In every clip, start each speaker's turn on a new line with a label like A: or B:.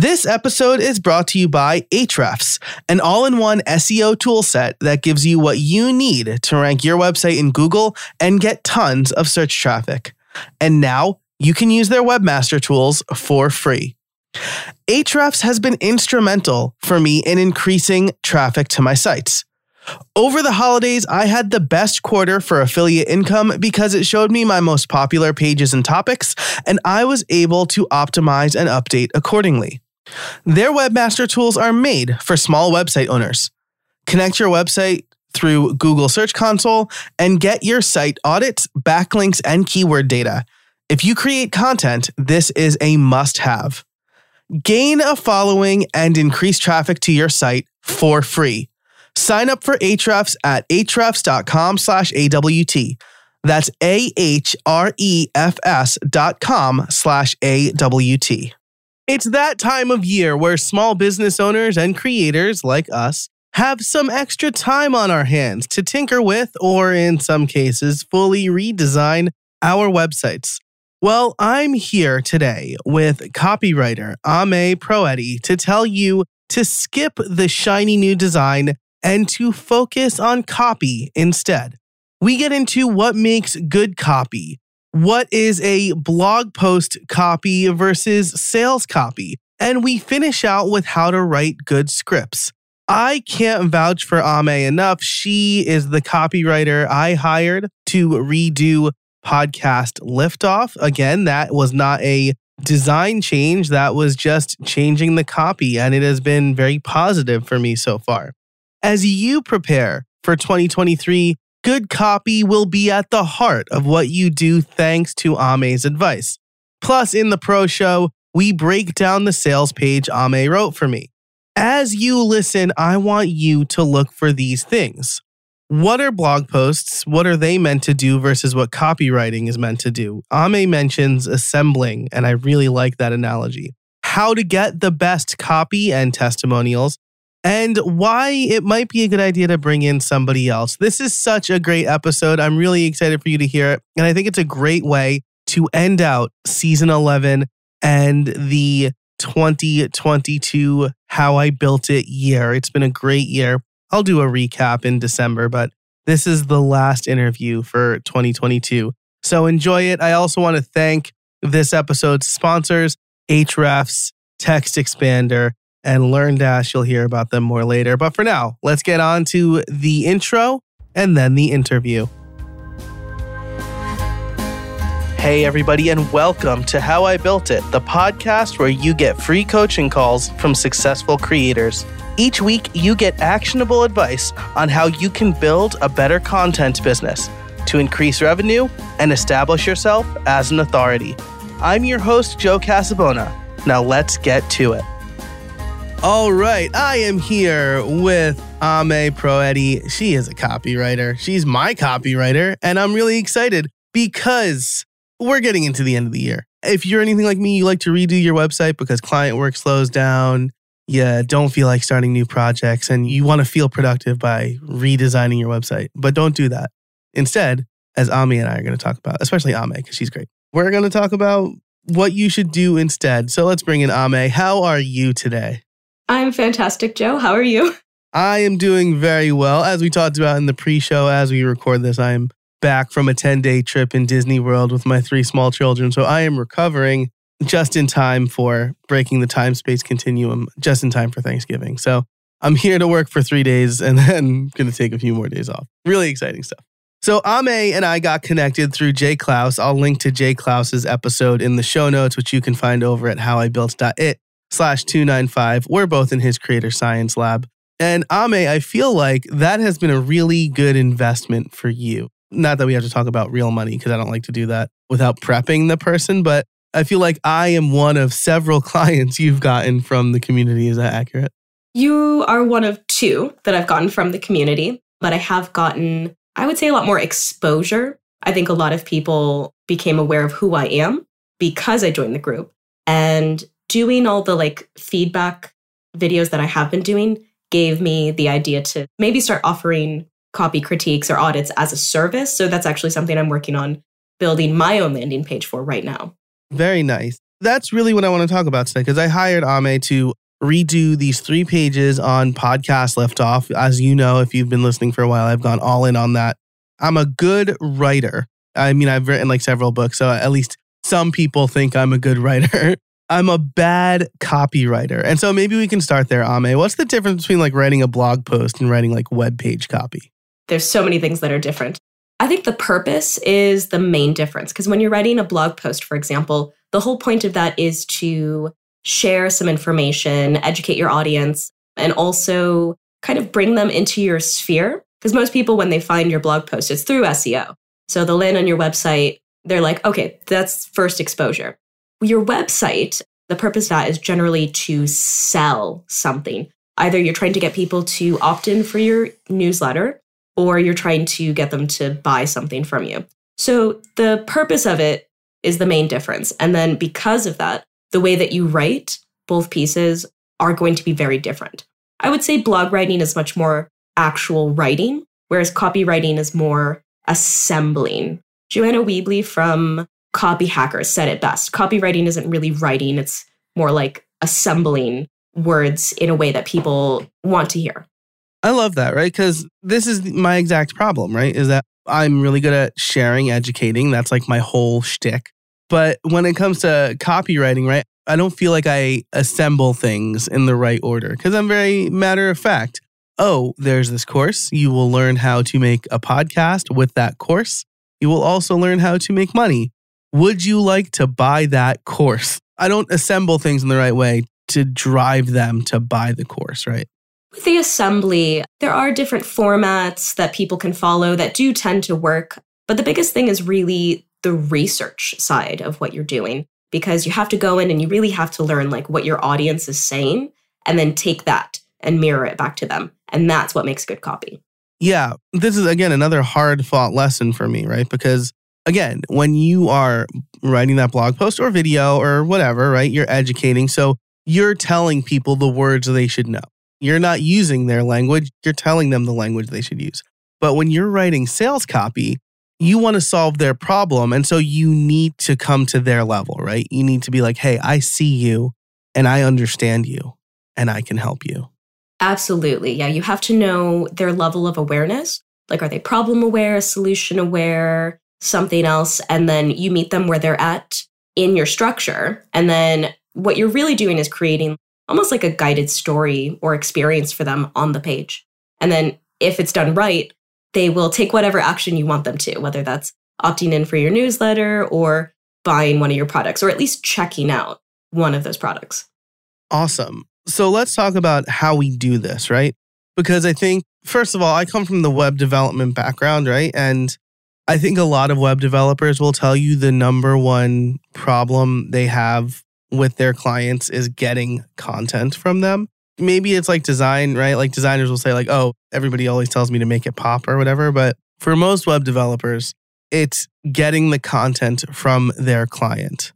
A: This episode is brought to you by Ahrefs, an all in one SEO toolset that gives you what you need to rank your website in Google and get tons of search traffic. And now you can use their webmaster tools for free. Ahrefs has been instrumental for me in increasing traffic to my sites. Over the holidays, I had the best quarter for affiliate income because it showed me my most popular pages and topics, and I was able to optimize and update accordingly. Their webmaster tools are made for small website owners. Connect your website through Google Search Console and get your site audits, backlinks, and keyword data. If you create content, this is a must have. Gain a following and increase traffic to your site for free. Sign up for Ahrefs at ahrefs.com slash AWT. That's A-H-R-E-F-S dot com slash A-W-T. It's that time of year where small business owners and creators like us have some extra time on our hands to tinker with, or in some cases, fully redesign our websites. Well, I'm here today with copywriter Ame Proeti to tell you to skip the shiny new design and to focus on copy instead. We get into what makes good copy, what is a blog post copy versus sales copy, and we finish out with how to write good scripts. I can't vouch for Ame enough. She is the copywriter I hired to redo podcast Liftoff. Again, that was not a design change, that was just changing the copy, and it has been very positive for me so far. As you prepare for 2023, good copy will be at the heart of what you do thanks to Ame's advice. Plus, in the pro show, we break down the sales page Ame wrote for me. As you listen, I want you to look for these things. What are blog posts? What are they meant to do versus what copywriting is meant to do? Ame mentions assembling, and I really like that analogy. How to get the best copy and testimonials, and why it might be a good idea to bring in somebody else. This is such a great episode. I'm really excited for you to hear it. And I think it's a great way to end out season 11 and the 2022 How I Built It year. It's been a great year. I'll do a recap in December, but this is the last interview for 2022. So enjoy it. I also want to thank this episode's sponsors, Ahrefs, Text Expander, and LearnDash. You'll hear about them more later. But for now, let's get on to the intro and then the interview. Hey, everybody, and welcome to How I Built It, the podcast where you get free coaching calls from successful creators. Each week, you get actionable advice on how you can build a better content business to increase revenue and establish yourself as an authority. I'm your host, Joe Casabona. Now, let's get to it. All right, I am here with Ame Proeti. She is a copywriter. She's my copywriter, and I'm really excited because we're getting into the end of the year. If you're anything like me, you like to redo your website because client work slows down, you don't feel like starting new projects, and you want to feel productive by redesigning your website. But don't do that. Instead, as Ame and I are going to talk about, especially Ame, because she's great, we're going to talk about what you should do instead. So let's bring in Ame. How are you today?
B: I'm fantastic, Joe. How are you?
A: I am doing very well. As we talked about in the pre show, as we record this, I'm back from a 10 day trip in Disney World with my three small children. So I am recovering just in time for breaking the time space continuum, just in time for Thanksgiving. So I'm here to work for three days and then going to take a few more days off. Really exciting stuff. So Ame and I got connected through Jay Clouse. I'll link to Jay Clouse's episode in the show notes, which you can find over at howibuilt.it slash 295. We're both in his creator science lab. And Ame, I feel like that has been a really good investment for you. Not that we have to talk about real money because I don't like to do that without prepping the person, but I feel like I am one of several clients you've gotten from the community. Is that accurate?
B: You are one of two that I've gotten from the community, but I have gotten, I would say, a lot more exposure. I think a lot of people became aware of who I am because I joined the group. And doing all the like feedback videos that I have been doing gave me the idea to maybe start offering copy critiques or audits as a service. So that's actually something I'm working on building my own landing page for right now.
A: Very nice. that's really what I want to talk about today because I hired Ame to redo these three pages on podcast Liftoff. As you know, if you've been listening for a while, I've gone all in on that. I'm a good writer. I mean, I've written like several books, so at least some people think I'm a good writer. I'm a bad copywriter. And so maybe we can start there, Ame. What's the difference between like writing a blog post and writing like web page copy?
B: There's so many things that are different. I think the purpose is the main difference because when you're writing a blog post, for example, the whole point of that is to share some information, educate your audience, and also kind of bring them into your sphere. Because most people, when they find your blog post, it's through SEO. So they'll land on your website, they're like, okay, that's first exposure. Your website, the purpose of that is generally to sell something. Either you're trying to get people to opt in for your newsletter or you're trying to get them to buy something from you. So the purpose of it is the main difference. And then because of that, the way that you write both pieces are going to be very different. I would say blog writing is much more actual writing, whereas copywriting is more assembling. Joanna Wiebe from Copy Hackers said it best. Copywriting isn't really writing, it's more like assembling words in a way that people want to hear.
A: I love that, right? Because this is my exact problem, right? Is that I'm really good at sharing, educating. That's like my whole shtick. But when it comes to copywriting, right, I don't feel like I assemble things in the right order because I'm very matter of fact. Oh, there's this course. You will learn how to make a podcast with that course. You will also learn how to make money. Would you like to buy that course? I don't assemble things in the right way to drive them to buy the course, right?
B: With the assembly, there are different formats that people can follow that do tend to work. But the biggest thing is really the research side of what you're doing because you have to go in and you really have to learn like what your audience is saying and then take that and mirror it back to them. And that's what makes good copy.
A: Yeah. This is again another hard fought lesson for me, right? Because again, when you are writing that blog post or video or whatever, right? You're educating. So you're telling people the words they should know. You're not using their language, you're telling them the language they should use. But when you're writing sales copy, you want to solve their problem. And so you need to come to their level, right? You need to be like, hey, I see you and I understand you and I can help you.
B: Absolutely. Yeah. You have to know their level of awareness. Like, are they problem aware, solution aware, something else? And then you meet them where they're at in your structure. And then what you're really doing is creating almost like a guided story or experience for them on the page. And then if it's done right, they will take whatever action you want them to, whether that's opting in for your newsletter or buying one of your products, or at least checking out one of those products.
A: Awesome. So let's talk about how we do this, right? Because I think, first of all, I come from the web development background, right? And I think a lot of web developers will tell you the number one problem they have with their clients is getting content from them maybe it's like design, right? Like designers will say, like, oh, everybody always tells me to make it pop or whatever. But for most web developers, it's getting the content from their client.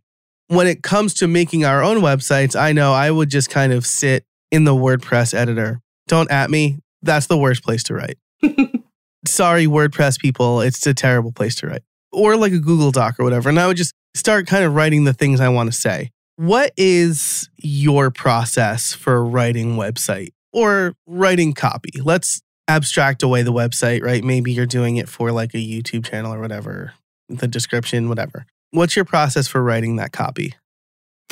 A: When it comes to making our own websites, I know I would just kind of sit in the WordPress editor. Don't at me. That's the worst place to write. Sorry, WordPress people. It's a terrible place to write. Or like a Google Doc or whatever. And I would just start kind of writing the things I want to say. What is your process for writing website or writing copy? Let's abstract away the website, right? Maybe you're doing it for like a YouTube channel or whatever, the description, whatever. What's your process for writing that copy?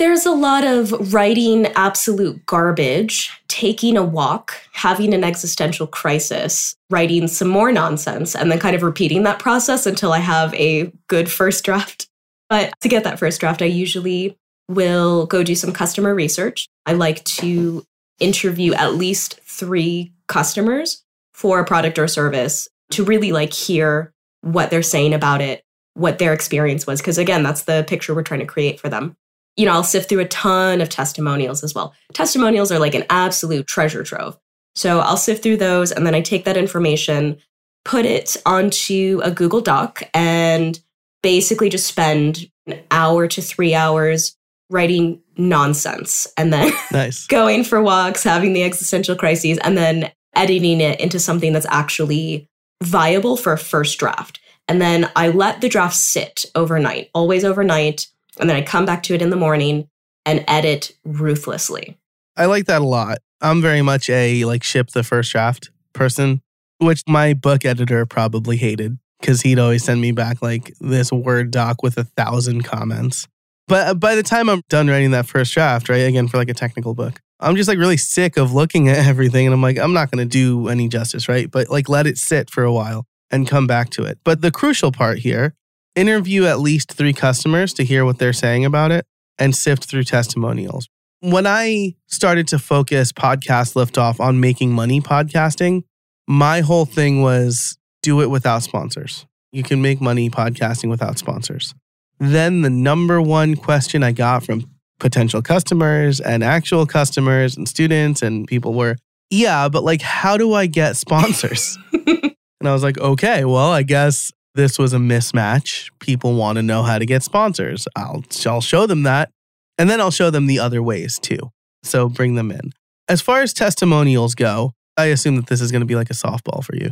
B: There's a lot of writing absolute garbage, taking a walk, having an existential crisis, writing some more nonsense, and then kind of repeating that process until I have a good first draft. But to get that first draft, I usually will go do some customer research. I like to interview at least three customers for a product or service to really like hear what they're saying about it, what their experience was. Because again, that's the picture we're trying to create for them. You know, I'll sift through a ton of testimonials as well. Testimonials are like an absolute treasure trove. So I'll sift through those and then I take that information, put it onto a Google Doc, and basically just spend an hour to three hours writing nonsense and then
A: nice.
B: going for walks, having the existential crises, and then editing it into something that's actually viable for a first draft. And then I let the draft sit overnight, always overnight. And then I come back to it in the morning and edit ruthlessly.
A: I like that a lot. I'm very much a like ship the first draft person, which my book editor probably hated because he'd always send me back like this Word doc with a thousand comments. But uh, by the time I'm done writing that first draft, right, again, for like a technical book, I'm just like really sick of looking at everything. And I'm like, I'm not going to do any justice, right? But like let it sit for a while and come back to it. But the crucial part here interview at least three customers to hear what they're saying about it and sift through testimonials. When I started to focus podcast liftoff on making money podcasting, my whole thing was do it without sponsors. You can make money podcasting without sponsors. Then the number one question I got from potential customers and actual customers and students and people were, yeah, but like, how do I get sponsors? and I was like, okay, well, I guess this was a mismatch. People want to know how to get sponsors. I'll, I'll show them that. And then I'll show them the other ways too. So bring them in. As far as testimonials go, I assume that this is going to be like a softball for you.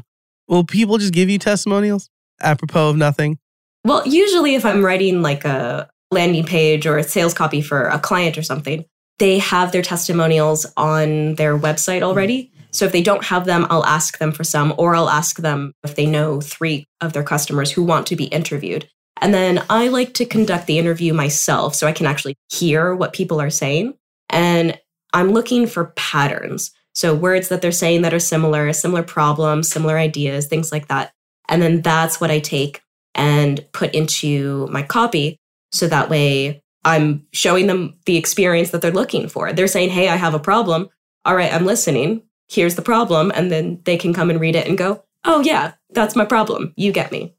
A: Will people just give you testimonials apropos of nothing?
B: Well, usually if I'm writing like a landing page or a sales copy for a client or something, they have their testimonials on their website already. So if they don't have them, I'll ask them for some, or I'll ask them if they know three of their customers who want to be interviewed. And then I like to conduct the interview myself so I can actually hear what people are saying. And I'm looking for patterns. So words that they're saying that are similar, similar problems, similar ideas, things like that. And then that's what I take and put into my copy. So that way I'm showing them the experience that they're looking for. They're saying, Hey, I have a problem. All right, I'm listening. Here's the problem. And then they can come and read it and go, Oh, yeah, that's my problem. You get me.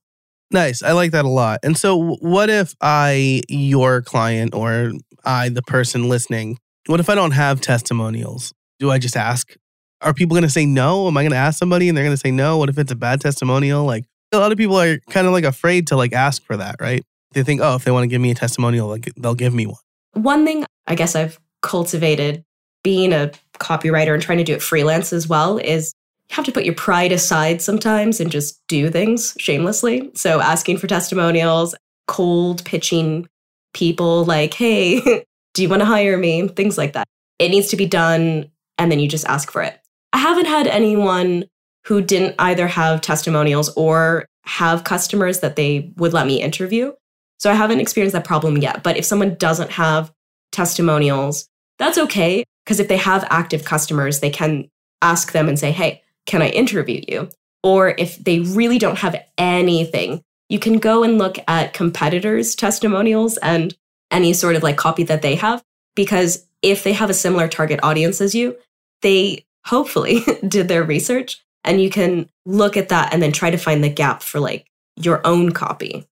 A: Nice. I like that a lot. And so, what if I, your client, or I, the person listening, what if I don't have testimonials? Do I just ask? Are people going to say no? Am I going to ask somebody and they're going to say no? What if it's a bad testimonial? Like, a lot of people are kind of like afraid to like ask for that, right? They think, oh, if they want to give me a testimonial, like they'll give me one.
B: One thing I guess I've cultivated being a copywriter and trying to do it freelance as well is you have to put your pride aside sometimes and just do things shamelessly. So asking for testimonials, cold pitching people like, hey, do you want to hire me? Things like that. It needs to be done and then you just ask for it. I haven't had anyone who didn't either have testimonials or have customers that they would let me interview. So I haven't experienced that problem yet. But if someone doesn't have testimonials, that's okay. Because if they have active customers, they can ask them and say, hey, can I interview you? Or if they really don't have anything, you can go and look at competitors' testimonials and any sort of like copy that they have. Because if they have a similar target audience as you, they hopefully did their research and you can look at that and then try to find the gap for like your own copy.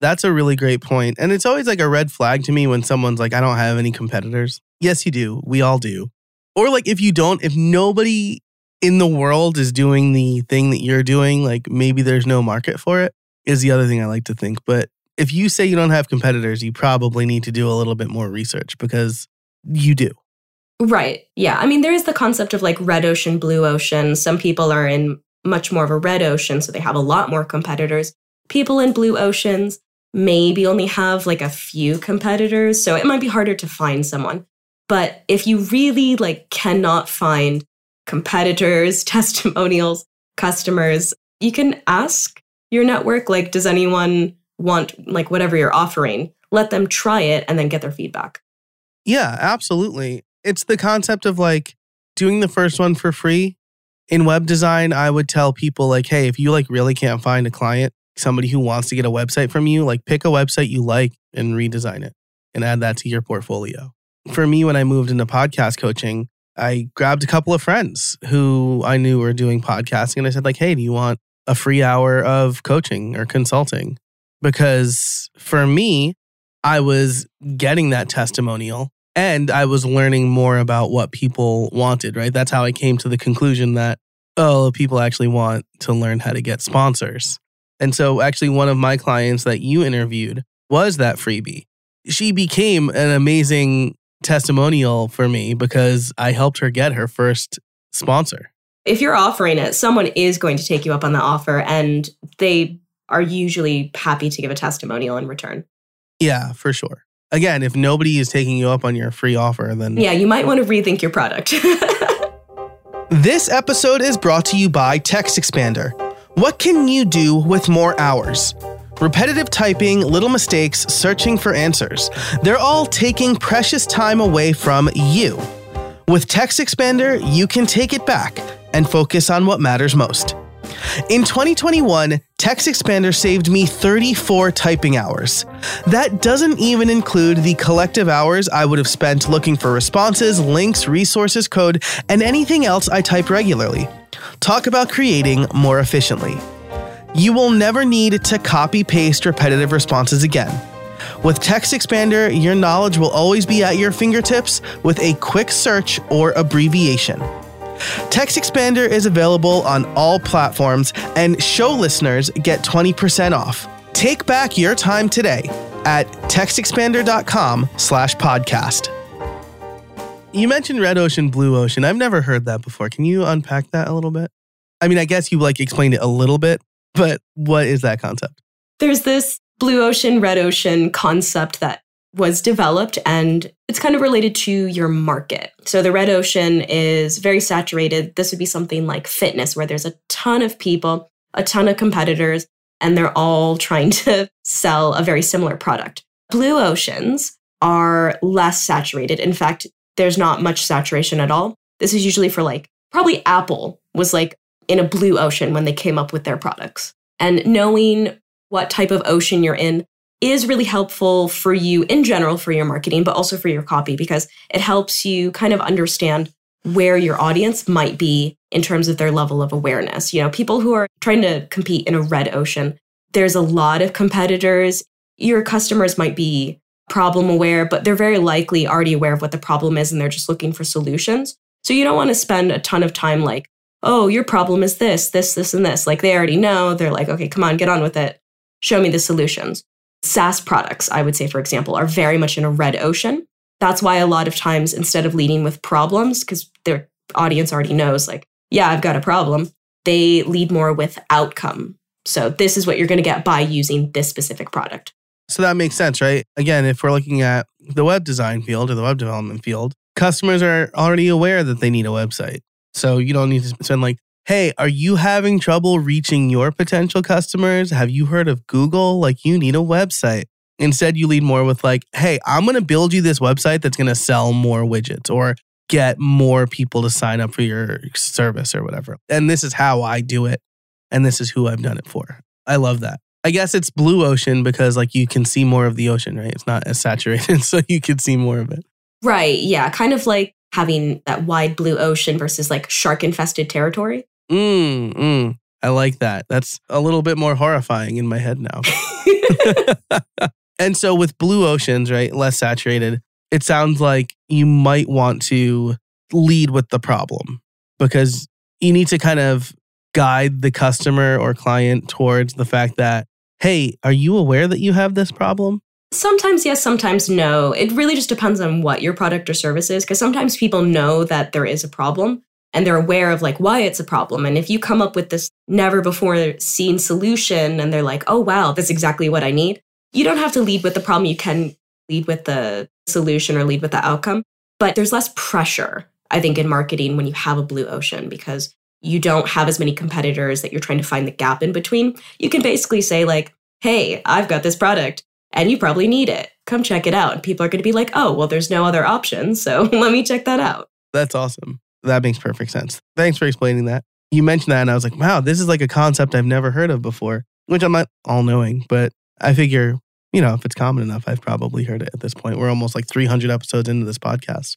A: That's a really great point. And it's always like a red flag to me when someone's like, I don't have any competitors. Yes, you do. We all do. Or like if you don't, if nobody in the world is doing the thing that you're doing, like maybe there's no market for it, is the other thing I like to think. But if you say you don't have competitors, you probably need to do a little bit more research because you do.
B: Right. Yeah. I mean, there is the concept of like red ocean, blue ocean. Some people are in much more of a red ocean, so they have a lot more competitors. People in blue oceans maybe only have like a few competitors, so it might be harder to find someone. But if you really like cannot find competitors, testimonials, customers, you can ask your network like does anyone want like whatever you're offering? Let them try it and then get their feedback.
A: Yeah, absolutely it's the concept of like doing the first one for free. In web design, I would tell people like, hey, if you like really can't find a client, somebody who wants to get a website from you, like pick a website you like and redesign it and add that to your portfolio. For me, when I moved into podcast coaching, I grabbed a couple of friends who I knew were doing podcasting and I said, like, hey, do you want a free hour of coaching or consulting? Because for me, I was getting that testimonial and I was learning more about what people wanted, right? That's how I came to the conclusion that, oh, people actually want to learn how to get sponsors. And so, actually, one of my clients that you interviewed was that freebie. She became an amazing testimonial for me because I helped her get her first sponsor.
B: If you're offering it, someone is going to take you up on the offer and they are usually happy to give a testimonial in return.
A: Yeah, for sure. Again, if nobody is taking you up on your free offer, then
B: Yeah, you might want to rethink your product.
A: This episode is brought to you by Text Expander. What can you do with more hours? Repetitive typing, little mistakes, searching for answers. They're all taking precious time away from you. With Text Expander, you can take it back and focus on what matters most. In 2021, Text Expander saved me 34 typing hours. That doesn't even include the collective hours I would have spent looking for responses, links, resources, code, and anything else I type regularly. Talk about creating more efficiently. You will never need to copy paste repetitive responses again. With Text Expander, your knowledge will always be at your fingertips with a quick search or abbreviation. Text Expander is available on all platforms, and show listeners get 20% off. Take back your time today at textexpander.com slash podcast. You mentioned red ocean, blue ocean. I've never heard that before. Can you unpack that a little bit? I mean, I guess you like explained it a little bit, but what is that concept?
B: There's this blue ocean, red ocean concept that was developed and it's kind of related to your market. So the red ocean is very saturated. This would be something like fitness where there's a ton of people, a ton of competitors, and they're all trying to sell a very similar product. Blue oceans are less saturated. In fact, there's not much saturation at all. This is usually for like probably Apple was like in a blue ocean when they came up with their products. And knowing what type of ocean you're in is really helpful for you in general for your marketing, but also for your copy because it helps you kind of understand where your audience might be in terms of their level of awareness. You know, people who are trying to compete in a red ocean, there's a lot of competitors. Your customers might be problem aware, but they're very likely already aware of what the problem is and they're just looking for solutions. So you don't want to spend a ton of time like, oh, your problem is this, this, this, and this. Like they already know. They're like, okay, come on, get on with it. Show me the solutions. SaaS products, I would say, for example, are very much in a red ocean. That's why a lot of times, instead of leading with problems, because their audience already knows, like, yeah, I've got a problem, they lead more with outcome. So, this is what you're going to get by using this specific product.
A: So that makes sense, right? Again, if we're looking at the web design field or the web development field, customers are already aware that they need a website. So you don't need to spend like hey, are you having trouble reaching your potential customers? Have you heard of Google? Like, you need a website. Instead, you lead more with, like, hey, I'm going to build you this website that's going to sell more widgets or get more people to sign up for your service or whatever. And this is how I do it. And this is who I've done it for. I love that. I guess it's blue ocean because, like, you can see more of the ocean, right? It's not as saturated, so you can see more of it.
B: Right. Yeah. Kind of like having that wide blue ocean versus like shark infested territory.
A: Mm, mm. I like that. That's a little bit more horrifying in my head now. and so with blue oceans, right, less saturated, it sounds like you might want to lead with the problem because you need to kind of guide the customer or client towards the fact that, hey, are you aware that you have this problem?
B: Sometimes yes, sometimes no. It really just depends on what your product or service is because sometimes people know that there is a problem, and they're aware of like why it's a problem. And if you come up with this never before seen solution and they're like, oh, wow, that's exactly what I need, you don't have to lead with the problem. You can lead with the solution or lead with the outcome. But there's less pressure, I think, in marketing when you have a blue ocean because you don't have as many competitors that you're trying to find the gap in between. You can basically say, like, hey, I've got this product and you probably need it. Come check it out. And people are going to be like, oh, well, there's no other options. So let me check that out.
A: That's awesome. That makes perfect sense. Thanks for explaining that. You mentioned that, and I was like, wow, this is like a concept I've never heard of before, which I'm not all knowing, but I figure, you know, if it's common enough, I've probably heard it at this point. We're almost like 300 episodes into this podcast.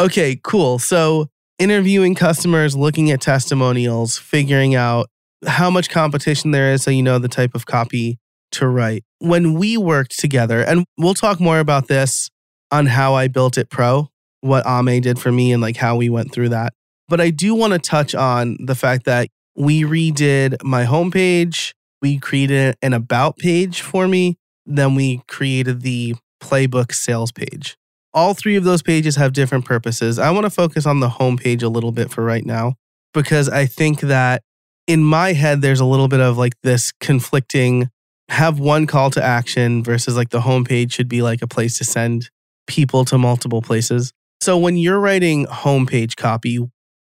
A: Okay, cool. So, interviewing customers, looking at testimonials, figuring out how much competition there is so you know the type of copy to write. When we worked together, and we'll talk more about this on how I built it pro what Ame did for me and like how we went through that. But I do want to touch on the fact that we redid my homepage, we created an about page for me, then we created the playbook sales page. All three of those pages have different purposes. I want to focus on the homepage a little bit for right now because I think that in my head, there's a little bit of like this conflicting have one call to action versus like the homepage should be like a place to send people to multiple places. So when you're writing homepage copy,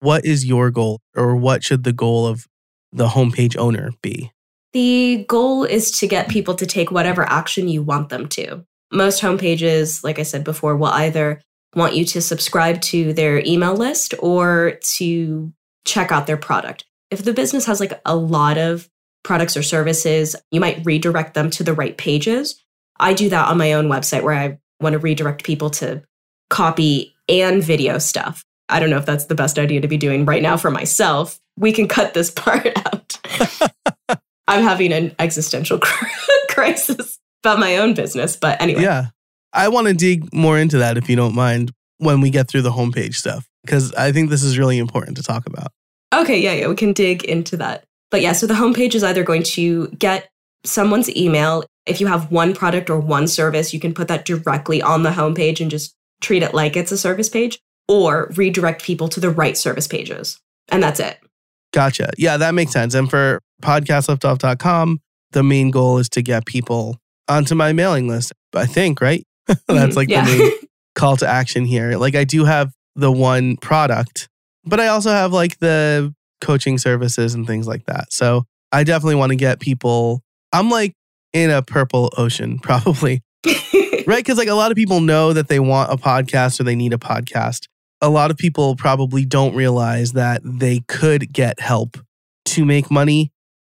A: what is your goal or what should the goal of the homepage owner be?
B: The goal is to get people to take whatever action you want them to. Most homepages, like I said before, will either want you to subscribe to their email list or to check out their product. If the business has like a lot of products or services, you might redirect them to the right pages. I do that on my own website where I want to redirect people to copy and video stuff. I don't know if that's the best idea to be doing right now for myself. We can cut this part out. I'm having an existential crisis about my own business, but anyway.
A: Yeah. I want to dig more into that if you don't mind when we get through the homepage stuff, because I think this is really important to talk about.
B: Okay, yeah, yeah, we can dig into that. But yeah, so the homepage is either going to get someone's email. If you have one product or one service, you can put that directly on the homepage and just treat it like it's a service page or redirect people to the right service pages. And that's it.
A: Gotcha. Yeah, that makes sense. And for podcastliftoff.com, the main goal is to get people onto my mailing list. I think, right? that's mm-hmm. like yeah. the main call to action here. Like I do have the one product, but I also have like the coaching services and things like that. So I definitely want to get people. I'm like in a purple ocean, probably. right? Because like a lot of people know that they want a podcast or they need a podcast. A lot of people probably don't realize that they could get help to make money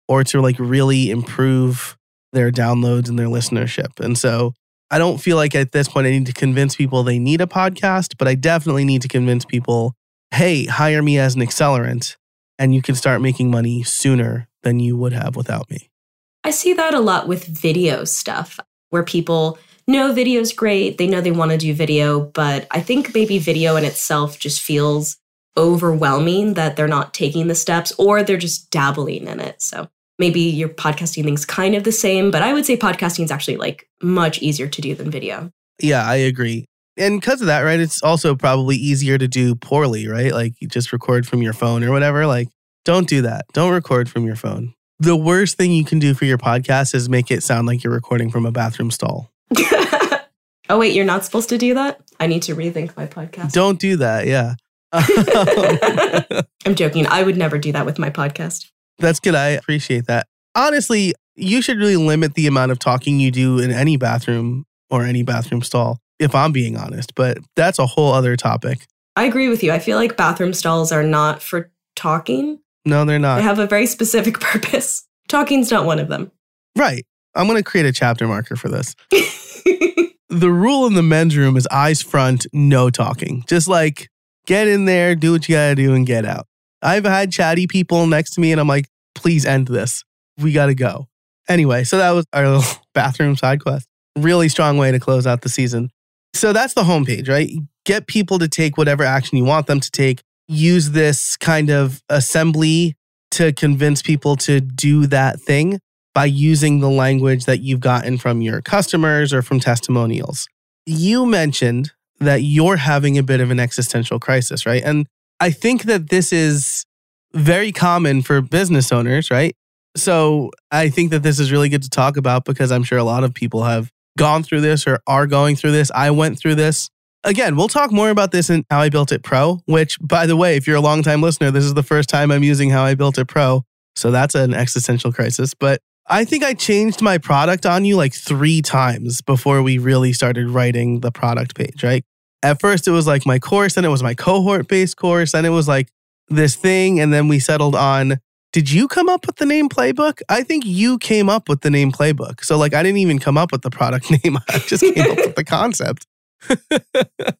A: or to like really improve their downloads and their listenership. And so I don't feel like at this point I need to convince people they need a podcast, but I definitely need to convince people hey, hire me as an accelerant and you can start making money sooner than you would have without me.
B: I see that a lot with video stuff where people know video is great, they know they want to do video, but I think maybe video in itself just feels overwhelming that they're not taking the steps or they're just dabbling in it. So maybe your podcasting thing's kind of the same, but I would say podcasting is actually like much easier to do than video.
A: Yeah, I agree. And because of that, right, it's also probably easier to do poorly, right? Like you just record from your phone or whatever. Like, don't do that. Don't record from your phone. The worst thing you can do for your podcast is make it sound like you're recording from a bathroom stall.
B: oh, wait, you're not supposed to do that? I need to rethink my podcast.
A: Don't do that. Yeah.
B: I'm joking. I would never do that with my podcast.
A: That's good. I appreciate that. Honestly, you should really limit the amount of talking you do in any bathroom or any bathroom stall, if I'm being honest. But that's a whole other topic.
B: I agree with you. I feel like bathroom stalls are not for talking.
A: No, they're not.
B: They have a very specific purpose. Talking's not one of them.
A: Right. I'm going to create a chapter marker for this. the rule in the men's room is eyes front, no talking. Just like get in there, do what you got to do, and get out. I've had chatty people next to me, and I'm like, please end this. We got to go. Anyway, so that was our little bathroom side quest. Really strong way to close out the season. So that's the homepage, right? Get people to take whatever action you want them to take. Use this kind of assembly to convince people to do that thing by using the language that you've gotten from your customers or from testimonials. You mentioned that you're having a bit of an existential crisis, right? And I think that this is very common for business owners, right? So I think that this is really good to talk about because I'm sure a lot of people have gone through this or are going through this. I went through this. Again, we'll talk more about this in How I Built It Pro, which, by the way, if you're a longtime listener, this is the first time I'm using How I Built It Pro. So that's an existential crisis. But I think I changed my product on you like three times before we really started writing the product page, right? At first, it was like my course, and it was my cohort based course, and it was like this thing. And then we settled on did you come up with the name playbook? I think you came up with the name playbook. So, like, I didn't even come up with the product name, I just came up with the concept.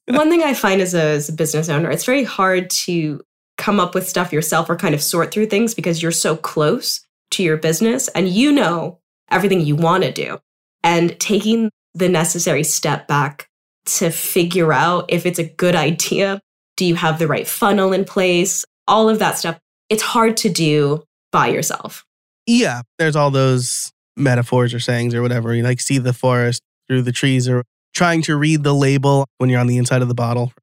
B: One thing I find as a, as a business owner, it's very hard to come up with stuff yourself or kind of sort through things because you're so close to your business and you know everything you want to do. And taking the necessary step back to figure out if it's a good idea. Do you have the right funnel in place? All of that stuff. It's hard to do by yourself.
A: Yeah. There's all those metaphors or sayings or whatever. You like see the forest through the trees or trying to read the label when you're on the inside of the bottle.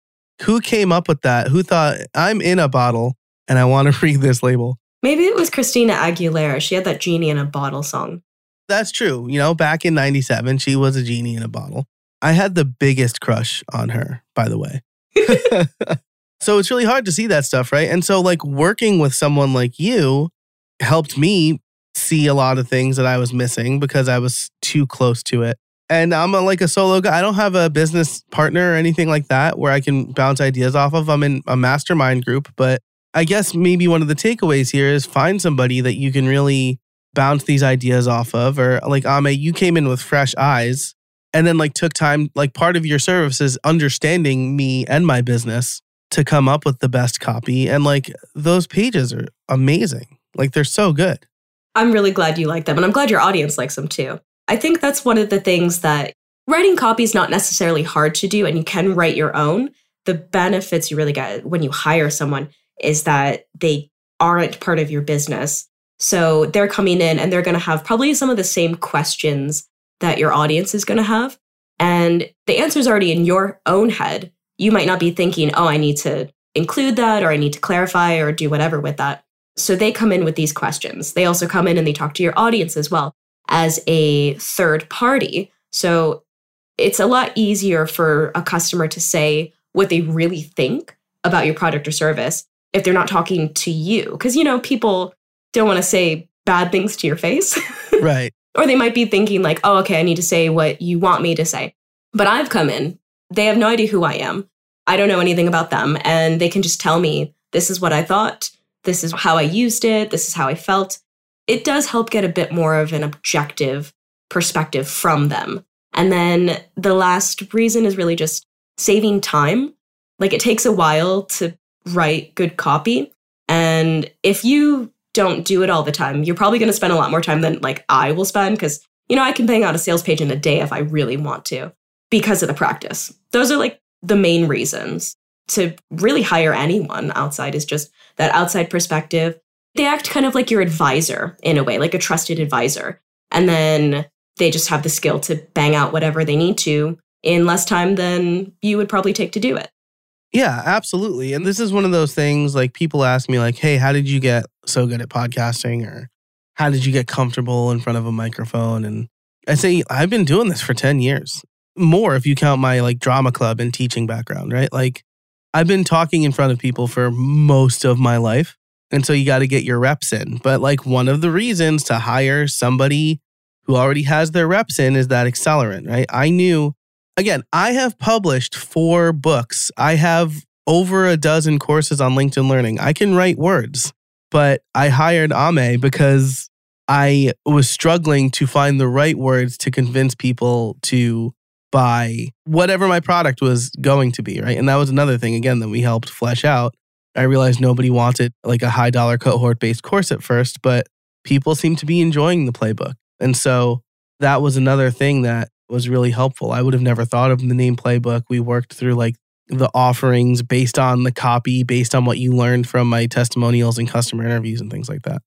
A: Who came up with that? Who thought I'm in a bottle and I want to read this label?
B: Maybe it was Christina Aguilera. She had that genie in a bottle song.
A: That's true. You know, back in 97, she was a genie in a bottle. I had the biggest crush on her, by the way. so it's really hard to see that stuff, right? And so, like, working with someone like you helped me see a lot of things that I was missing because I was too close to it. And I'm a, like a solo guy. I don't have a business partner or anything like that where I can bounce ideas off of. I'm in a mastermind group, but I guess maybe one of the takeaways here is find somebody that you can really bounce these ideas off of. Or like Ame, you came in with fresh eyes and then like took time, like part of your service is understanding me and my business to come up with the best copy. And like those pages are amazing. Like they're so good.
B: I'm really glad you like them. And I'm glad your audience likes them too. I think that's one of the things that writing copy is not necessarily hard to do and you can write your own. The benefits you really get when you hire someone is that they aren't part of your business. So they're coming in and they're going to have probably some of the same questions that your audience is going to have. And the answer is already in your own head. You might not be thinking, oh, I need to include that or I need to clarify or do whatever with that. So they come in with these questions. They also come in and they talk to your audience as well as a third party. So it's a lot easier for a customer to say what they really think about your product or service if they're not talking to you. Because, you know, people don't want to say bad things to your face.
A: right.
B: or they might be thinking, like, oh, okay, I need to say what you want me to say. But I've come in, they have no idea who I am. I don't know anything about them. And they can just tell me, this is what I thought. This is how I used it. This is how I felt it does help get a bit more of an objective perspective from them. And then the last reason is really just saving time. Like it takes a while to write good copy. And if you don't do it all the time, you're probably going to spend a lot more time than like I will spend because, you know, I can bang out a sales page in a day if I really want to because of the practice. Those are like the main reasons to really hire anyone outside is just that outside perspective they act kind of like your advisor in a way, like a trusted advisor. And then they just have the skill to bang out whatever they need to in less time than you would probably take to do it.
A: Yeah, absolutely. And this is one of those things like people ask me like, "Hey, how did you get so good at podcasting or how did you get comfortable in front of a microphone?" And I say I've been doing this for 10 years. More if you count my like drama club and teaching background, right? Like I've been talking in front of people for most of my life. And so you got to get your reps in. But like one of the reasons to hire somebody who already has their reps in is that accelerant, right? I knew, again, I have published four books. I have over a dozen courses on LinkedIn Learning. I can write words, but I hired Ame because I was struggling to find the right words to convince people to buy whatever my product was going to be, right? And that was another thing, again, that we helped flesh out I realized nobody wanted like a high dollar cohort based course at first, but people seem to be enjoying the playbook. And so that was another thing that was really helpful. I would have never thought of the name playbook. We worked through like the offerings based on the copy, based on what you learned from my testimonials and customer interviews and things like that.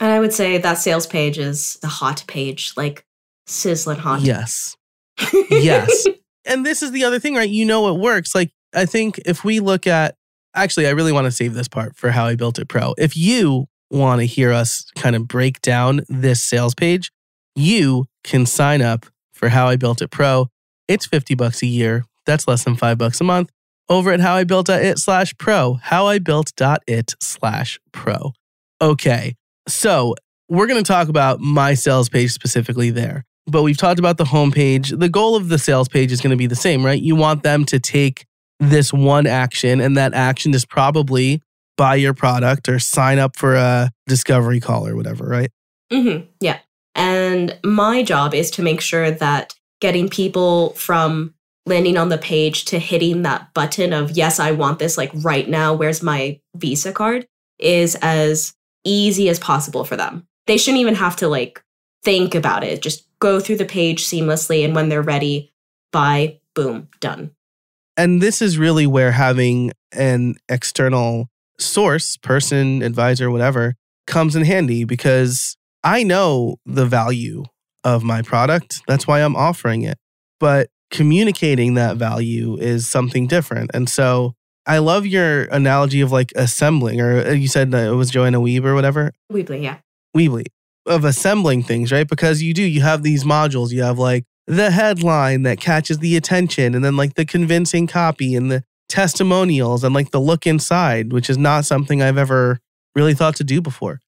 B: And I would say that sales page is the hot page, like sizzling hot.
A: Yes. Yes. And this is the other thing, right? You know it works. Like I think if we look at actually, I really want to save this part for how I built it pro. If you want to hear us kind of break down this sales page, you can sign up for How I Built It Pro. It's 50 bucks a year. That's less than five bucks a month over at howibuilt.it slash pro, howibuilt.it slash pro. Okay, so we're going to talk about my sales page specifically there, but we've talked about the homepage. The goal of the sales page is going to be the same, right? You want them to take this one action, and that action is probably buy your product or sign up for a discovery call or whatever, right?
B: Mm-hmm. Yeah. And my job is to make sure that getting people from landing on the page to hitting that button of, yes, I want this, like right now, where's my Visa card, is as easy as possible for them. They shouldn't even have to like think about it. Just go through the page seamlessly. And when they're ready, buy, boom, done.
A: And this is really where having an external source, person, advisor, whatever, comes in handy because I know the value of my product. That's why I'm offering it. But communicating that value is something different. And so I love your analogy of like assembling, or uh, you said that it was Joanna Weeb or whatever.
B: Wiebe, yeah.
A: Wiebe. Of assembling things, right? Because you do, you have these modules. You have like the headline that catches the attention, and then like the convincing copy and the testimonials and like the look inside, which is not something I've ever really thought to do before.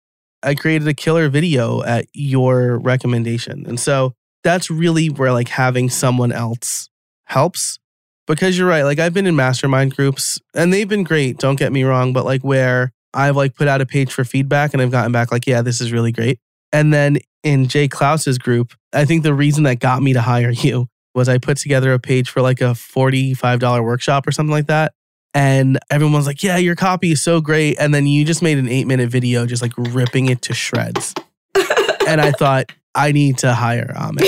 A: I created a killer video at your recommendation. And so that's really where like having someone else helps because you're right. Like I've been in mastermind groups and they've been great. Don't get me wrong, but like where I've like put out a page for feedback and I've gotten back like, yeah, this is really great. And then in Jay Clouse's group, I think the reason that got me to hire you was I put together a page for like a $45 workshop or something like that. And everyone's like, yeah, your copy is so great. And then you just made an eight minute video just like ripping it to shreds. and I thought, I need to hire Ame.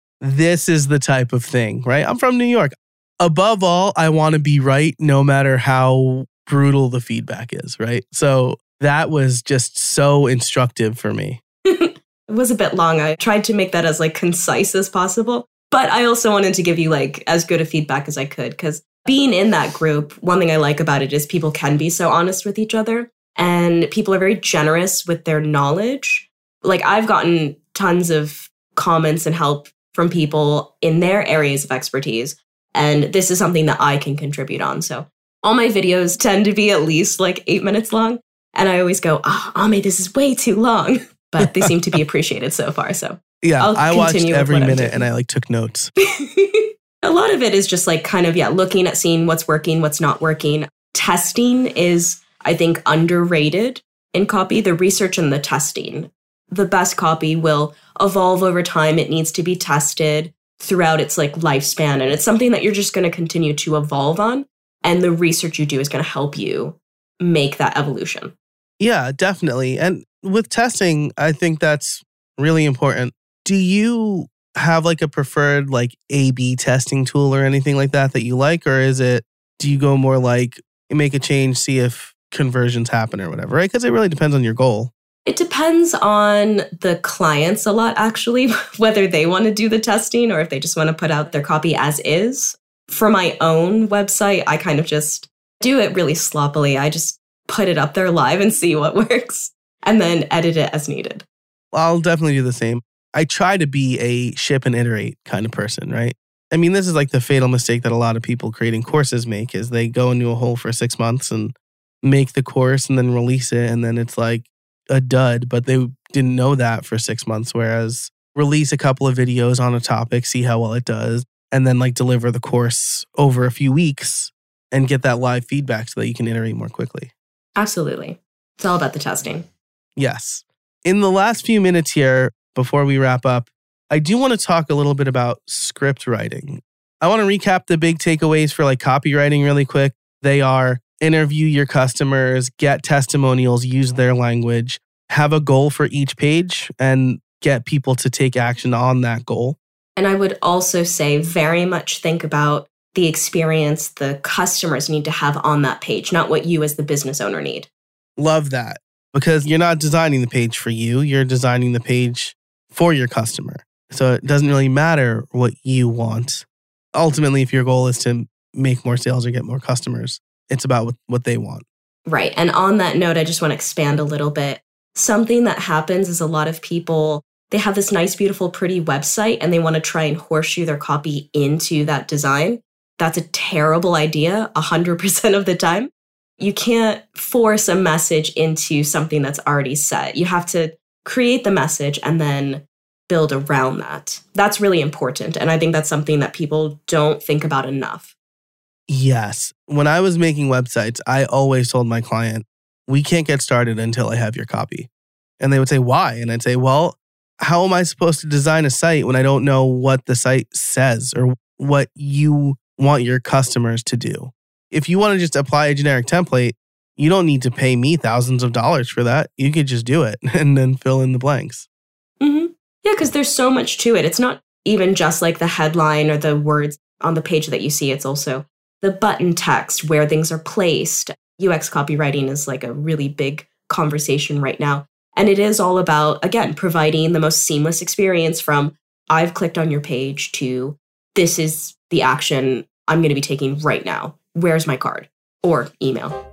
A: this is the type of thing, right? I'm from New York. Above all, I want to be right no matter how brutal the feedback is, right? So that was just so instructive for me.
B: it was a bit long. I tried to make that as like concise as possible, but I also wanted to give you like as good a feedback as I could because being in that group, one thing I like about it is people can be so honest with each other and people are very generous with their knowledge. Like I've gotten tons of comments and help from people in their areas of expertise. And this is something that I can contribute on. So all my videos tend to be at least like eight minutes long. And I always go, ah, oh, Ame, this is way too long. But they seem to be appreciated so far. So
A: yeah, I'll i watched every minute and I like took notes.
B: a lot of it is just like kind of, yeah, looking at seeing what's working, what's not working. Testing is, I think, underrated in copy, the research and the testing the best copy will evolve over time. It needs to be tested throughout its like lifespan. And it's something that you're just going to continue to evolve on. And the research you do is going to help you make that evolution.
A: Yeah, definitely. And with testing, I think that's really important. Do you have like a preferred like A B testing tool or anything like that that you like? Or is it, do you go more like make a change, see if conversions happen or whatever, right? Because it really depends on your goal.
B: It depends on the clients a lot, actually, whether they want to do the testing or if they just want to put out their copy as is. For my own website, I kind of just do it really sloppily. I just put it up there live and see what works and then edit it as needed.
A: I'll definitely do the same. I try to be a ship and iterate kind of person, right? I mean, this is like the fatal mistake that a lot of people creating courses make is they go into a hole for 6 months and make the course and then release it and then it's like a dud, but they didn't know that for six months. Whereas release a couple of videos on a topic, see how well it does, and then like deliver the course over a few weeks and get that live feedback so that you can iterate more quickly.
B: Absolutely. It's all about the testing.
A: Yes. In the last few minutes here, before we wrap up, I do want to talk a little bit about script writing. I want to recap the big takeaways for like copywriting really quick. They are interview your customers, get testimonials, use their language, have a goal for each page, and get people to take action on that goal.
B: And I would also say, very much think about the experience the customers need to have on that page, not what you as the business owner need.
A: Love that because you're not designing the page for you, you're designing the page for your customer. So it doesn't really matter what you want. Ultimately, if your goal is to make more sales or get more customers, it's about what, what they want.
B: Right. And on that note, I just want to expand a little bit. Something that happens is a lot of people, they have this nice, beautiful, pretty website and they want to try and horseshoe their copy into that design. That's a terrible idea 100% of the time. You can't force a message into something that's already set. You have to create the message and then build around that. That's really important. And I think that's something that people don't think about enough.
A: Yes. When I was making websites, I always told my client, we can't get started until I have your copy. And they would say, why? And I'd say, well, how am I supposed to design a site when I don't know what the site says or what you want your customers to do? If you want to just apply a generic template, you don't need to pay me thousands of dollars for that. You could just do it and then fill in the blanks.
B: Mm-hmm. Yeah, because there's so much to it. It's not even just like the headline or the words on the page that you see. It's also the button text, where things are placed. UX copywriting is like a really big conversation right now. And it is all about, again, providing the most seamless experience from I've clicked on your page to this is the action I'm going to be taking right now. Where's my card or email?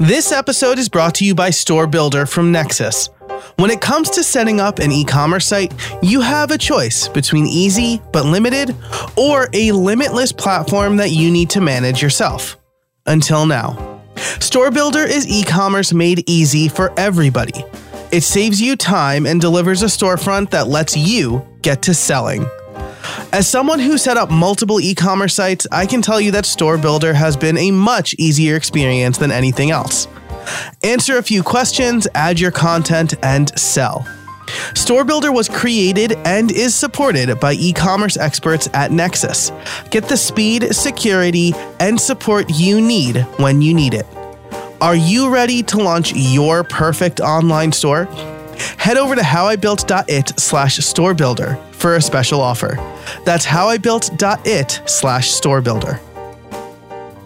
A: This episode is brought to you by Store Builder from Nexcess. When it comes to setting up an e commerce site, you have a choice between easy but limited or a limitless platform that you need to manage yourself. Until now. Store Builder is e commerce made easy for everybody. It saves you time and delivers a storefront that lets you get to selling. As someone who set up multiple e commerce sites, I can tell you that Store Builder has been a much easier experience than anything else. Answer a few questions, add your content, and sell. Store Builder was created and is supported by e commerce experts at Nexcess. Get the speed, security, and support you need when you need it. Are you ready to launch your perfect online store? Head over to howibuilt.it slash store builder for a special offer. That's howibuilt.it slash store builder.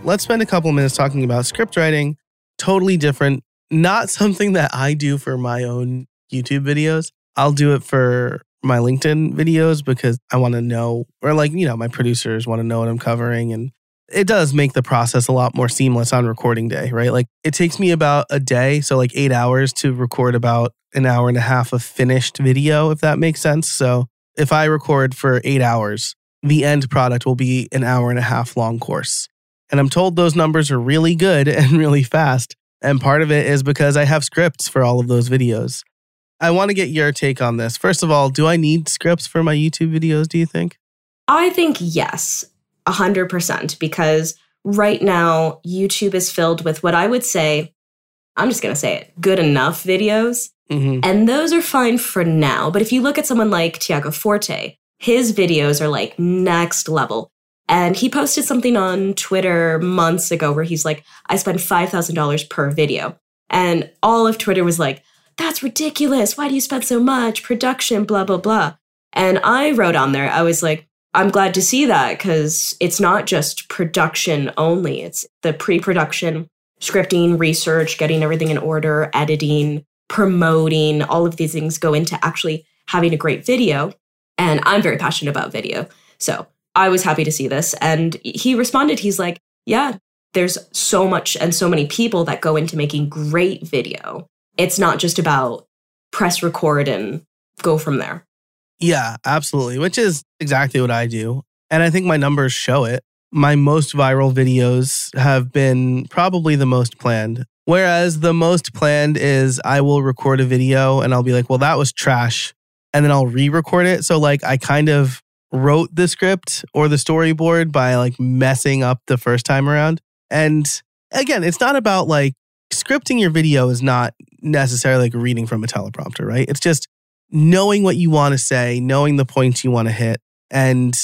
A: Let's spend a couple minutes talking about script writing totally different. Not something that I do for my own YouTube videos. I'll do it for my LinkedIn videos because I want to know, or like, you know, my producers want to know what I'm covering. And it does make the process a lot more seamless on recording day, right? Like it takes me about a day, so like eight hours to record about an hour and a half of finished video, if that makes sense. So if I record for eight hours, the end product will be an hour and a half long course. And I'm told those numbers are really good and really fast. And part of it is because I have scripts for all of those videos. I want to get your take on this. First of all, do I need scripts for my YouTube videos, do you think?
B: I think yes, 100%, because right now YouTube is filled with what I would say, I'm just going to say it, good enough videos. Mm-hmm. And those are fine for now. But if you look at someone like Tiago Forte, his videos are like next level. And he posted something on Twitter months ago where he's like, I spend $5,000 per video. And all of Twitter was like, that's ridiculous. Why do you spend so much? Production, blah, blah, blah. And I wrote on there, I was like, I'm glad to see that because it's not just production only, it's the pre production, scripting, research, getting everything in order, editing, promoting. All of these things go into actually having a great video. And I'm very passionate about video. So I was happy to see this. And he responded, he's like, Yeah, there's so much and so many people that go into making great video. It's not just about press record and go from there.
A: Yeah, absolutely, which is exactly what I do. And I think my numbers show it. My most viral videos have been probably the most planned. Whereas the most planned is I will record a video and I'll be like, well, that was trash. And then I'll re record it. So, like, I kind of wrote the script or the storyboard by like messing up the first time around. And again, it's not about like scripting your video is not necessarily like reading from a teleprompter, right? It's just knowing what you want to say, knowing the points you want to hit, and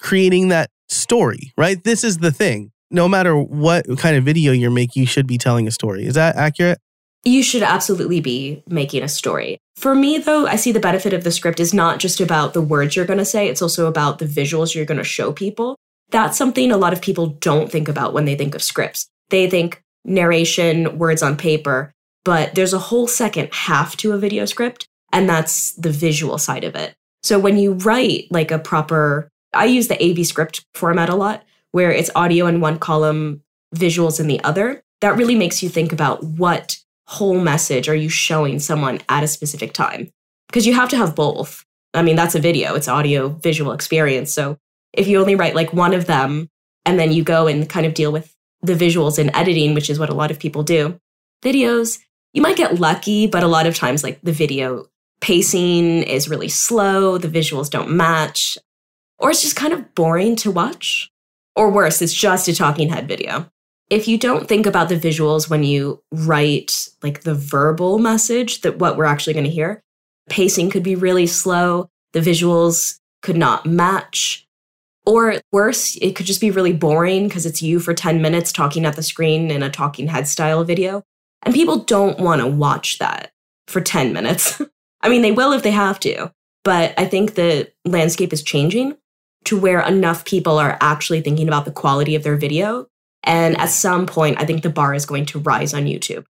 A: creating that story, right? This is the thing. No matter what kind of video you're making, you should be telling a story. Is that accurate?
B: You should absolutely be making a story. For me, though, I see the benefit of the script is not just about the words you're going to say, it's also about the visuals you're going to show people. That's something a lot of people don't think about when they think of scripts. They think narration, words on paper, but there's a whole second half to a video script, and that's the visual side of it. So when you write like a proper, I use the AV script format a lot, where it's audio in one column, visuals in the other. That really makes you think about what whole message are you showing someone at a specific time? Because you have to have both. I mean, that's a video, it's audio visual experience. So if you only write like one of them and then you go and kind of deal with the visuals in editing, which is what a lot of people do, videos, you might get lucky, but a lot of times, like the video pacing is really slow, the visuals don't match, or it's just kind of boring to watch. Or worse, it's just a talking head video if you don't think about the visuals when you write like the verbal message that what we're actually going to hear, pacing could be really slow, the visuals could not match. Or worse, it could just be really boring because it's you for 10 minutes talking at the screen in a talking head style video. And people don't want to watch that for 10 minutes. I mean, they will if they have to, but I think the landscape is changing to where enough people are actually thinking about the quality of their video and at some point, I think the bar is going to rise on YouTube.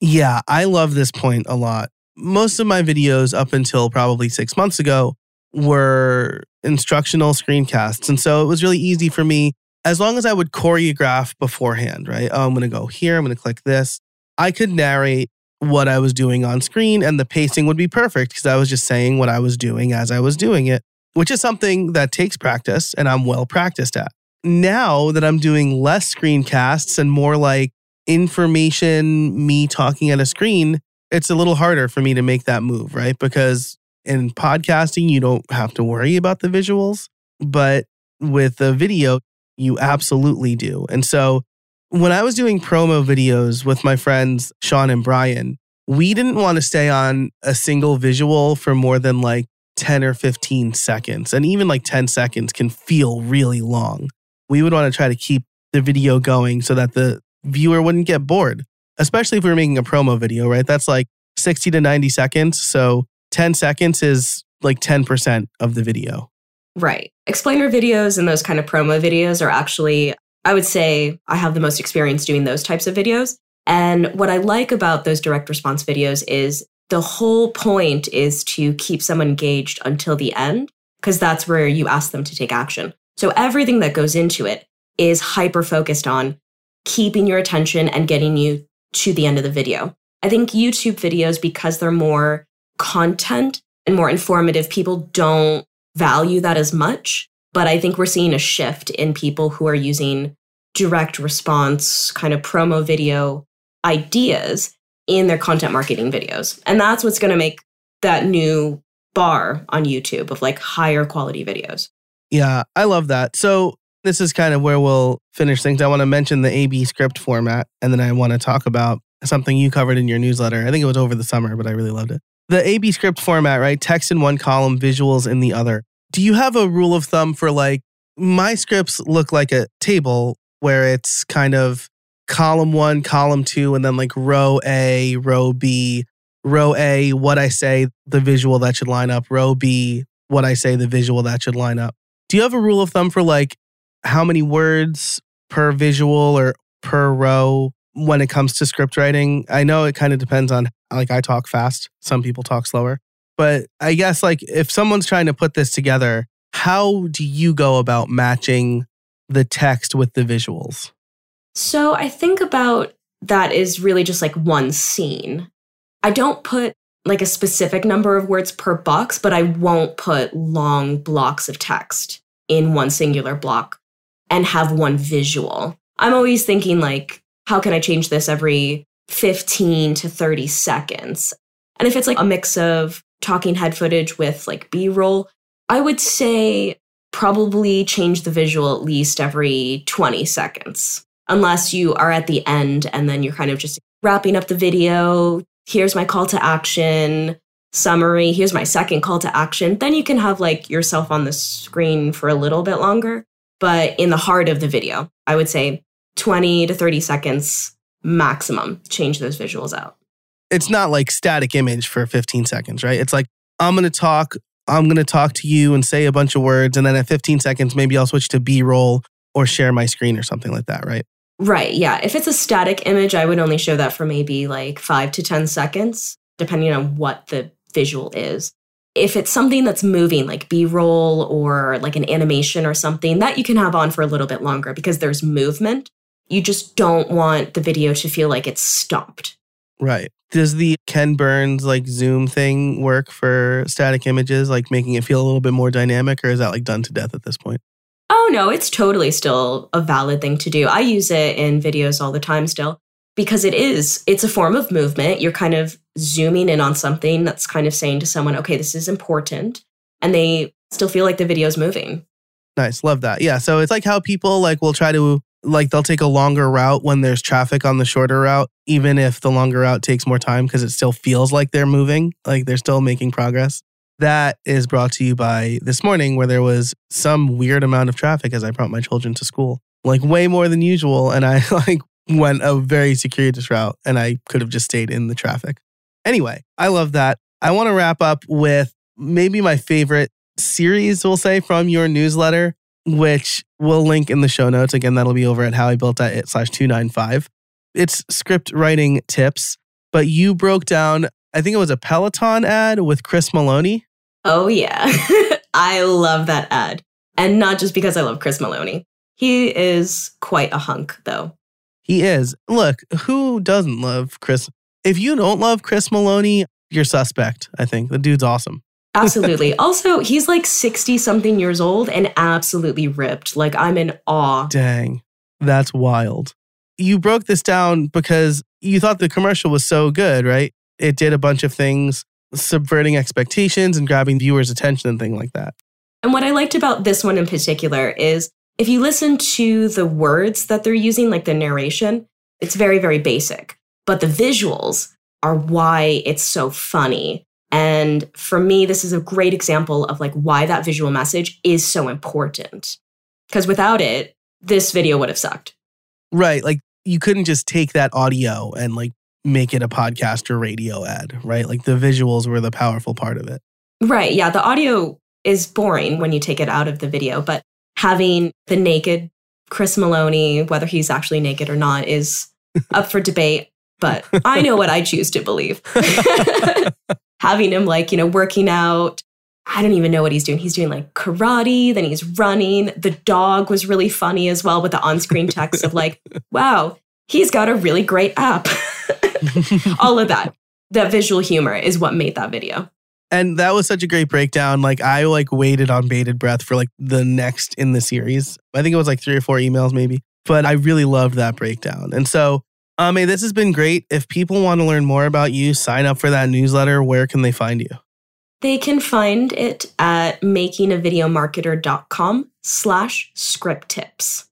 A: Yeah, I love this point a lot. Most of my videos up until probably six months ago were instructional screencasts. And so it was really easy for me as long as I would choreograph beforehand, right? Oh, I'm going to go here, I'm going to click this. I could narrate what I was doing on screen and the pacing would be perfect because I was just saying what I was doing as I was doing it, which is something that takes practice and I'm well practiced at. Now that I'm doing less screencasts and more like information, me talking at a screen, it's a little harder for me to make that move, right? Because in podcasting, you don't have to worry about the visuals, but with the video, you absolutely do. And so when I was doing promo videos with my friends, Sean and Brian, we didn't want to stay on a single visual for more than like 10 or 15 seconds. And even like 10 seconds can feel really long. We would want to try to keep the video going so that the viewer wouldn't get bored, especially if we were making a promo video, right? That's like 60 to 90 seconds. So 10 seconds is like 10% of the video.
B: Right. Explainer videos and those kind of promo videos are actually I would say I have the most experience doing those types of videos. And what I like about those direct response videos is the whole point is to keep someone engaged until the end, because that's where you ask them to take action. So everything that goes into it is hyper focused on keeping your attention and getting you to the end of the video. I think YouTube videos, because they're more content and more informative, people don't value that as much. But I think we're seeing a shift in people who are using direct response kind of promo video ideas in their content marketing videos. And that's what's going to make that new bar on YouTube of like higher quality videos.
A: Yeah, I love that. So, this is kind of where we'll finish things. I want to mention the AV script format, and then I want to talk about something you covered in your newsletter. I think it was over the summer, but I really loved it. The AV script format, right? Text in one column, visuals in the other do you have a rule of thumb for like my scripts look like a table where it's kind of column one, column two, and then like row A, row B, row A, what I say, the visual that should line up, row B, what I say, the visual that should line up. Do you have a rule of thumb for like how many words per visual or per row when it comes to script writing? I know it kind of depends on like I talk fast, some people talk slower. But I guess like if someone's trying to put this together, how do you go about matching the text with the visuals?
B: So I think about that is really just like one scene. I don't put like a specific number of words per box, but I won't put long blocks of text in one singular block and have one visual. I'm always thinking like, how can I change this every 15 to 30 seconds? And if it's like a mix of talking head footage with like B roll, I would say probably change the visual at least every 20 seconds, unless you are at the end and then you're kind of just wrapping up the video. Here's my call to action summary. Here's my second call to action. Then you can have like yourself on the screen for a little bit longer. But in the heart of the video, I would say 20 to 30 seconds maximum. Change those visuals out
A: it's not like static image for 15 seconds, right? It's like I'm going to talk, I'm going to talk to you and say a bunch of words and then at 15 seconds maybe I'll switch to B-roll or share my screen or something like that, right?
B: Right, yeah. If it's a static image, I would only show that for maybe like 5 to 10 seconds depending on what the visual is. If it's something that's moving like B-roll or like an animation or something, that you can have on for a little bit longer because there's movement. You just don't want the video to feel like it's stopped.
A: Right. Does the Ken Burns like zoom thing work for static images, like making it feel a little bit more dynamic, or is that like done to death at this point?
B: Oh, no, it's totally still a valid thing to do. I use it in videos all the time still because it is, it's a form of movement. You're kind of zooming in on something that's kind of saying to someone, okay, this is important. And they still feel like the video is moving.
A: Nice. Love that. Yeah. So it's like how people like will try to like they'll take a longer route when there's traffic on the shorter route, even if the longer route takes more time because it still feels like they're moving, like they're still making progress. That is brought to you by this morning where there was some weird amount of traffic as I brought my children to school, like way more than usual. And I like went a very circuitous route and I could have just stayed in the traffic. Anyway, I love that. I want to wrap up with maybe my favorite series, we'll say, from your newsletter which we'll link in the show notes. Again, that'll be over at howibuilt.it slash 295. It's script writing tips, but you broke down, I think it was a Peloton ad with Chris Meloni.
B: Oh, yeah. I love that ad. And not just because I love Chris Meloni. He is quite a hunk, though.
A: He is. Look, who doesn't love Chris? If you don't love Chris Maloney, you're suspect, I think. The dude's awesome.
B: Absolutely. also, he's like 60 something years old and absolutely ripped. Like, I'm in awe.
A: Dang. That's wild. You broke this down because you thought the commercial was so good, right? It did a bunch of things, subverting expectations and grabbing viewers' attention and things like that.
B: And what I liked about this one in particular is if you listen to the words that they're using, like the narration, it's very, very basic. But the visuals are why it's so funny. And for me, this is a great example of like why that visual message is so important. Because without it, this video would have sucked.
A: Right. Like you couldn't just take that audio and like make it a podcast or radio ad, right? Like the visuals were the powerful part of it.
B: Right. Yeah. The audio is boring when you take it out of the video, but having the naked Chris Meloni, whether he's actually naked or not, is up for debate. But I know what I choose to believe. having him like, you know, working out. I don't even know what he's doing. He's doing like karate, then he's running. The dog was really funny as well with the on screen text of like, wow, he's got a really great app. All of that. That visual humor is what made that video.
A: And that was such a great breakdown. Like I like waited on bated breath for like the next in the series. I think it was like three or four emails maybe. But I really loved that breakdown. And so Ame, this has been great. If people want to learn more about you, sign up for that newsletter. Where can they find you?
B: They can find it at makingavideomarketer.com slash script tips.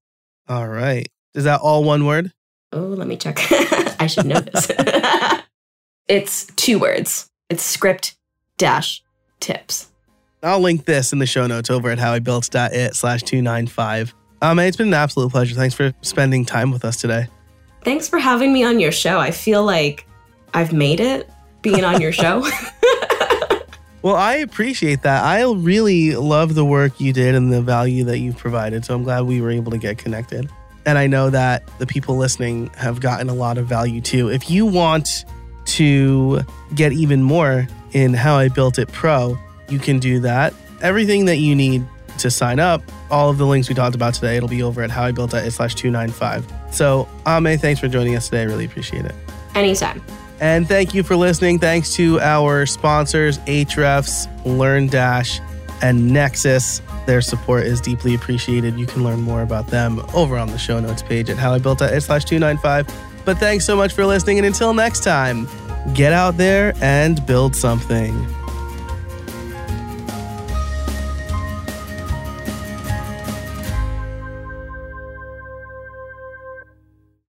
A: All right. Is that all one word?
B: Oh, let me check. I should know this. it's two words. It's script dash tips.
A: I'll link this in the show notes over at howibuilt.it slash 295. Um, it's been an absolute pleasure. Thanks for spending time with us today.
B: Thanks for having me on your show. I feel like I've made it being on your show.
A: well, I appreciate that. I really love the work you did and the value that you've provided. So I'm glad we were able to get connected. And I know that the people listening have gotten a lot of value too. If you want to get even more in How I Built It Pro, you can do that. Everything that you need to sign up, all of the links we talked about today, it'll be over at howibuilt.it slash 295. So, Ame, thanks for joining us today. I really appreciate it.
B: Anytime.
A: And thank you for listening. Thanks to our sponsors, Ahrefs, LearnDash, and Nexcess. Their support is deeply appreciated. You can learn more about them over on the show notes page at howibuilt.it slash 295. But thanks so much for listening. And until next time, get out there and build something.